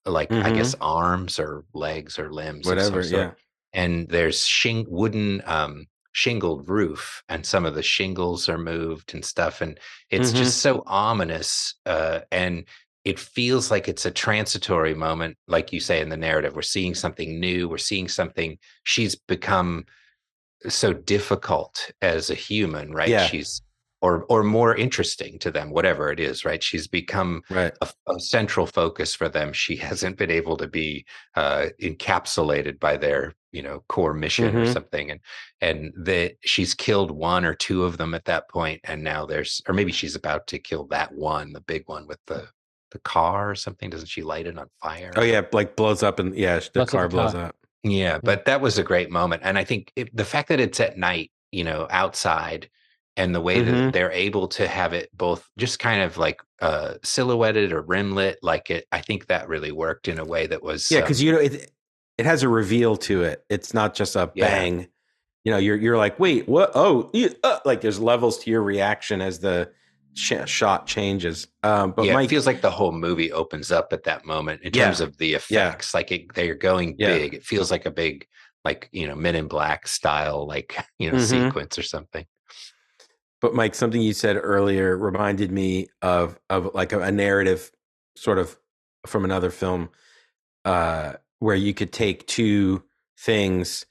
like mm-hmm. I guess arms or legs or limbs whatever, yeah. And there's shing wooden um shingled roof and some of the shingles are moved and stuff and it's mm-hmm. just so ominous uh, and it feels like it's a transitory moment like you say in the narrative we're seeing something new we're seeing something she's become so difficult as a human right yeah. she's or or more interesting to them whatever it is right she's become right. a, a, central focus for them she [LAUGHS] hasn't been able to be uh, encapsulated by their you know core mission mm-hmm. or something and and that she's killed one or two of them at that point and now there's or maybe she's about to kill that one the big one with the the car or something doesn't she light it on fire oh yeah like blows up and yeah the car blows up yeah but that was a great moment and i think it, the fact that it's at night you know outside and the way mm-hmm. that they're able to have it both just kind of like uh silhouetted or rimlit like it i think that really worked in a way that was yeah because um, you know it it has a reveal to it. It's not just a bang. Yeah. You know, you're you're like, wait, what? Oh, uh, like there's levels to your reaction as the sh- shot changes. Um, but yeah, Mike, it feels like the whole movie opens up at that moment in terms of the effects. Like it, they're going big. It feels like a big, like you know, Men in Black style, like [LAUGHS] you know, mm-hmm. sequence or something. But Mike, something you said earlier reminded me of of like a, a narrative, sort of from another film. Uh, where you could take two things,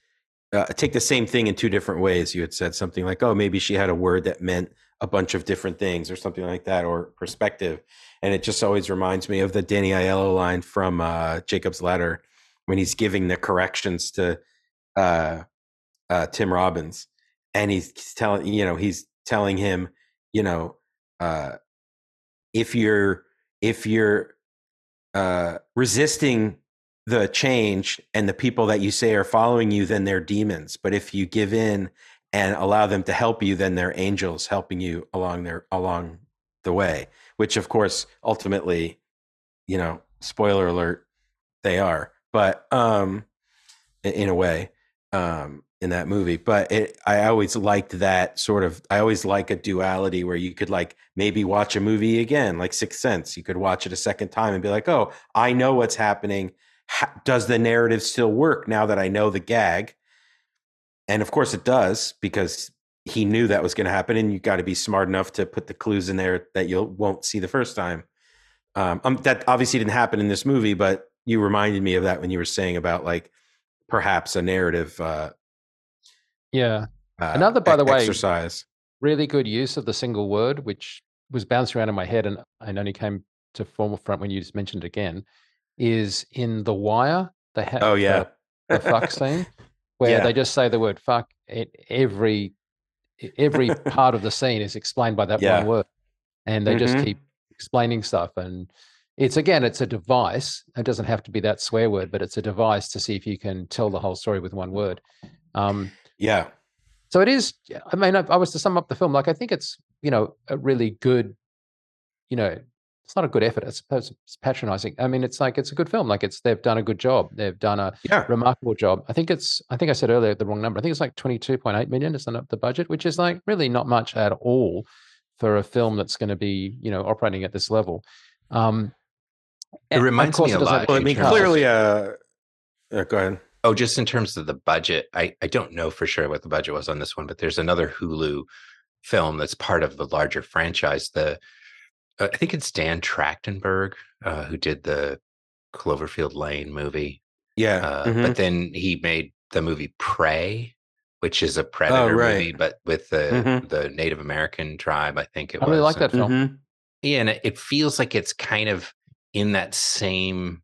uh, take the same thing in two different ways. You had said something like, "Oh, maybe she had a word that meant a bunch of different things," or something like that, or perspective. And it just always reminds me of the Danny Aiello line from uh, Jacob's Ladder when he's giving the corrections to uh, uh, Tim Robbins, and he's telling you know he's telling him, you know, uh, if you're if you're uh, resisting the change and the people that you say are following you, then they're demons. But if you give in and allow them to help you, then they're angels helping you along their along the way. Which, of course, ultimately, you know, spoiler alert, they are. But um, in a way, um, in that movie. But it, I always liked that sort of. I always like a duality where you could like maybe watch a movie again, like Sixth Sense. You could watch it a second time and be like, "Oh, I know what's happening." Does the narrative still work now that I know the gag? And of course it does because he knew that was going to happen, and you got to be smart enough to put the clues in there that you won't see the first time. Um, um, that obviously didn't happen in this movie, but you reminded me of that when you were saying about like perhaps a narrative. Uh, yeah. Uh, Another, by the way, exercise. Really good use of the single word, which was bouncing around in my head, and I only came to formal front when you just mentioned it again is in The Wire. They have oh yeah the, the fuck [LAUGHS] scene where yeah. they just say the word fuck. It, every every [LAUGHS] part of the scene is explained by that yeah. one word, and they mm-hmm. just keep explaining stuff. And it's again, it's a device. It doesn't have to be that swear word, but it's a device to see if you can tell the whole story with one word. Um, yeah. So it is. I mean, I, I was to sum up the film, like I think it's you know a really good, you know, it's not a good effort. I suppose it's patronizing. I mean, it's like it's a good film. Like it's they've done a good job. They've done a yeah. remarkable job. I think it's. I think I said earlier the wrong number. I think it's like twenty two point eight million is the budget, which is like really not much at all for a film that's going to be you know operating at this level. Um, it reminds me a lot. Well, I mean, clearly, uh, uh, go ahead. Oh, just in terms of the budget, I, I don't know for sure what the budget was on this one, but there's another Hulu film that's part of the larger franchise. The uh, I think it's Dan Trachtenberg uh, who did the Cloverfield Lane movie. Yeah. Uh, mm-hmm. But then he made the movie Prey, which is a predator Oh, right. movie, but with the Mhm. the Native American tribe. I think it I was. really like that film. Mhm. Yeah, and it, feels like it's kind of in that same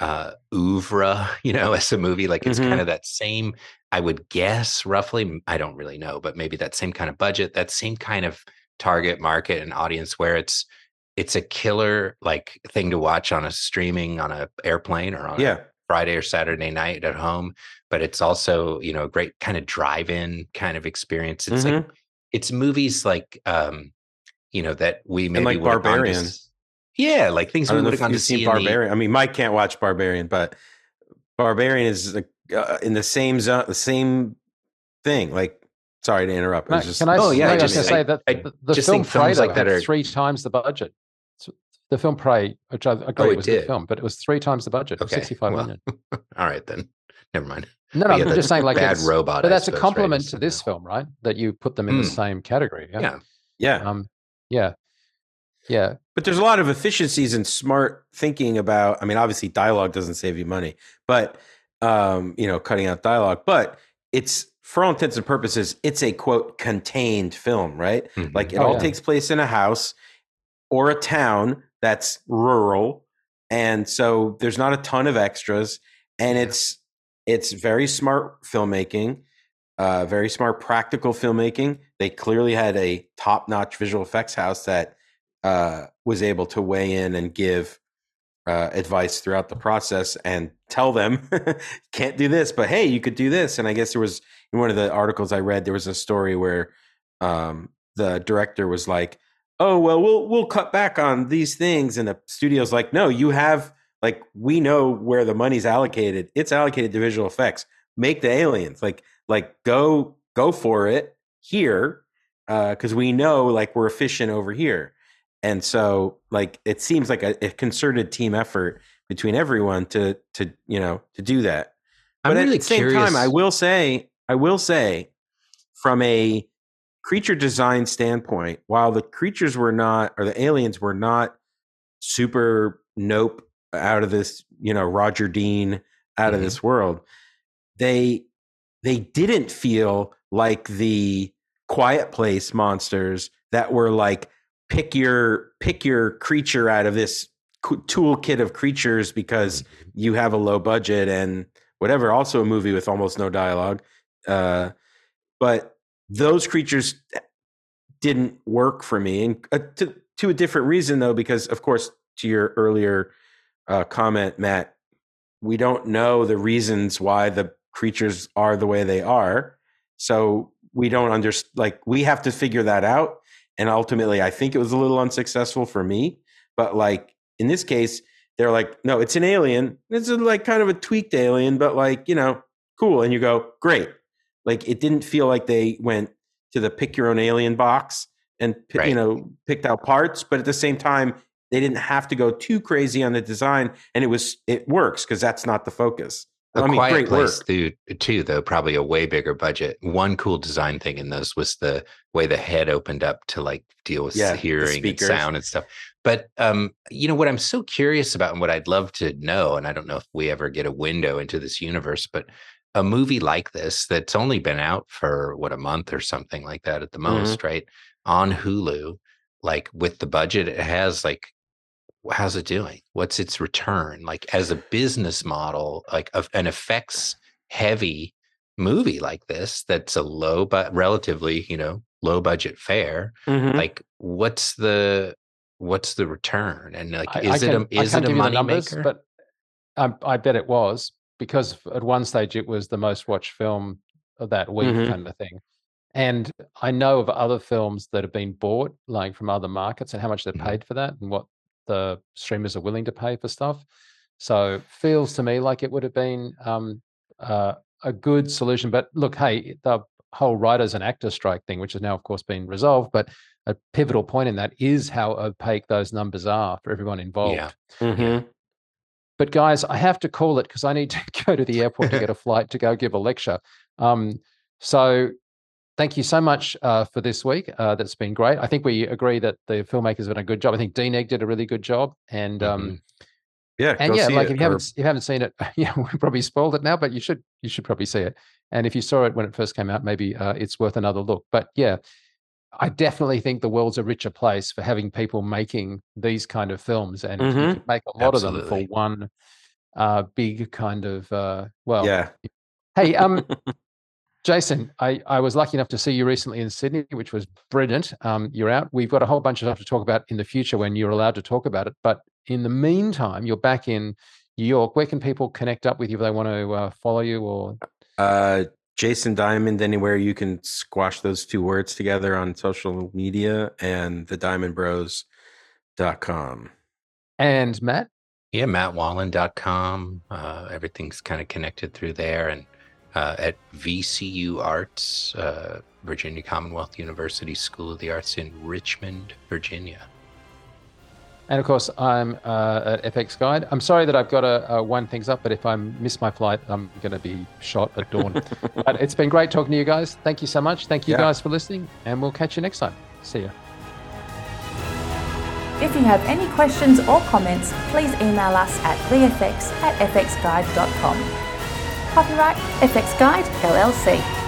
uh oeuvre, [LAUGHS] you know, as a movie. Like it's kind of that same, I would guess roughly. I don't really know, but maybe that same kind of budget, that same kind of target market and audience where it's it's a killer like thing to watch on a streaming on a airplane or on a Yeah. Friday or Saturday night at home. But it's also, you know, a great kind of drive-in kind of experience. It's like Mhm. it's movies like um, you know, that we maybe like would have gone to Barbarian. Yeah, like things I we don't know would if have gone to you've see seen in the Barbarian. I mean, Mike can't watch Barbarian, but Barbarian is like, uh, in the same zone, the same thing. Like, sorry to interrupt. It just, can I, Oh, yeah, I I was just- going to say that I the, the just film think films like though, that are- three times the budget. The film Prey, which I agree Oh, it was a did? film, but it was three times the budget, Okay, sixty-five well, million. [LAUGHS] All right then. Never mind. No, no, yeah, I'm just saying, like, bad it's, robot. but I that's a suppose, right, compliment is to this film, right? That you put them in the Mm. same category. Yeah. Yeah. yeah. Um, yeah. Yeah. But there's a lot of efficiencies and smart thinking about. I mean, obviously, dialogue doesn't save you money, but um, you know, cutting out dialogue. But it's for all intents and purposes, it's a quote contained film, right? Mhm. Like it Oh, all yeah. takes place in a house or a town that's rural, and so there's not a ton of extras, and it's it's very smart filmmaking, uh, very smart practical filmmaking. They clearly had a top notch visual effects house that uh, was able to weigh in and give uh, advice throughout the process and tell them [LAUGHS] can't do this, but hey, you could do this. And I guess there was in one of the articles I read, there was a story where um, the director was like, "Oh well, we'll we'll cut back on these things," and the studio's like, "No, you have like we know where the money's allocated. It's allocated to visual effects. Make the aliens like like go go for it here uh, because we know like we're efficient over here." And so, like, it seems like a, a concerted team effort between everyone to to you know to do that. I'm But really at the same curious. time, I will say, I will say, from a creature design standpoint, while the creatures were not, or the aliens were not super nope out of this, you know, Roger Dean out of Mhm. this world, they they didn't feel like the quiet place monsters that were like pick your pick your creature out of this toolkit of creatures because you have a low budget and whatever also a movie with almost no dialogue uh, but those creatures didn't work for me and uh, to, to a different reason though because of course to your earlier uh, comment matt we don't know the reasons why the creatures are the way they are so we don't understand like we have to figure that out and ultimately i think it was a little unsuccessful for me but like in this case they're like no it's an alien. It's like kind of a tweaked alien but like you know cool and you go great like it didn't feel like they went to the pick your own alien box and pi- you know picked out parts but at the same time they didn't have to go too crazy on the design and it was it works because that's not the focus A I mean, Quiet great Place too, too, though probably a way bigger budget. One cool design thing in those was the way the head opened up to like deal with Yeah, hearing and sound and stuff. But um, you know what I'm so curious about, and what I'd love to know, and I don't know if we ever get a window into this universe, but a movie like this that's only been out for what a month or something like that at the Mhm. most, right? On Hulu, like with the budget it has, like how's it doing? What's its return? Like as a business model, like of an effects heavy movie like this, that's a low but relatively, you know, low budget fare. Mhm. Like what's the what's the return? And like I, is I it a is it a give you the money numbers, maker? but I, I bet it was because at one stage it was the most watched film of that week, Mhm. kind of thing. And I know of other films that have been bought, like from other markets, and how much they're Mhm. paid for that, and what the streamers are willing to pay for stuff. So feels to me like it would have been um, uh, a good solution. But look, hey, the whole writers and actors strike thing, which has now, of course, been resolved, but a pivotal point in that is how opaque those numbers are for everyone involved. Yeah. Mhm. But guys, I have to call it because I need to [LAUGHS] go to the airport to get a [LAUGHS] flight to go give a lecture. Um, so thank you so much uh, for this week. Uh, that's been great. I think we agree that the filmmakers have done a good job. I think DNEG did a really good job, and um, Yeah, and yeah, like if you haven't if you haven't seen it, [LAUGHS] yeah, we probably spoiled it now, but you should you should probably see it. And if you saw it when it first came out, maybe uh, it's worth another look. But yeah, I definitely think the world's a richer place for having people making these kind of films, and mm-hmm. you can make a lot Absolutely. of them for one uh, big kind of uh, well. Yeah. Hey, um, [LAUGHS] Jason, I, I was lucky enough to see you recently in Sydney, which was brilliant. Um, you're out. We've got a whole bunch of stuff to talk about in the future when you're allowed to talk about it. But in the meantime, you're back in New York. Where can people connect up with you if they want to uh, follow you or? Uh, Jason Diamond, anywhere you can squash those two words together on social media and the diamondbros.com. And Matt? Yeah, mattwallin.com. Uh, everything's kind of connected through there. And uh, at VCU Arts, uh, Virginia Commonwealth University School of the Arts in Richmond, Virginia. And of course, I'm uh, at FX Guide. I'm sorry that I've got to uh, wind things up, but if I miss my flight, I'm going to be shot at dawn. [LAUGHS] but it's been great talking to you guys. Thank you so much. Thank you yeah. guys for listening, and we'll catch you next time. See you. If you have any questions or comments, please email us at vfx at fxguide.com. Copyright FX Guide LLC.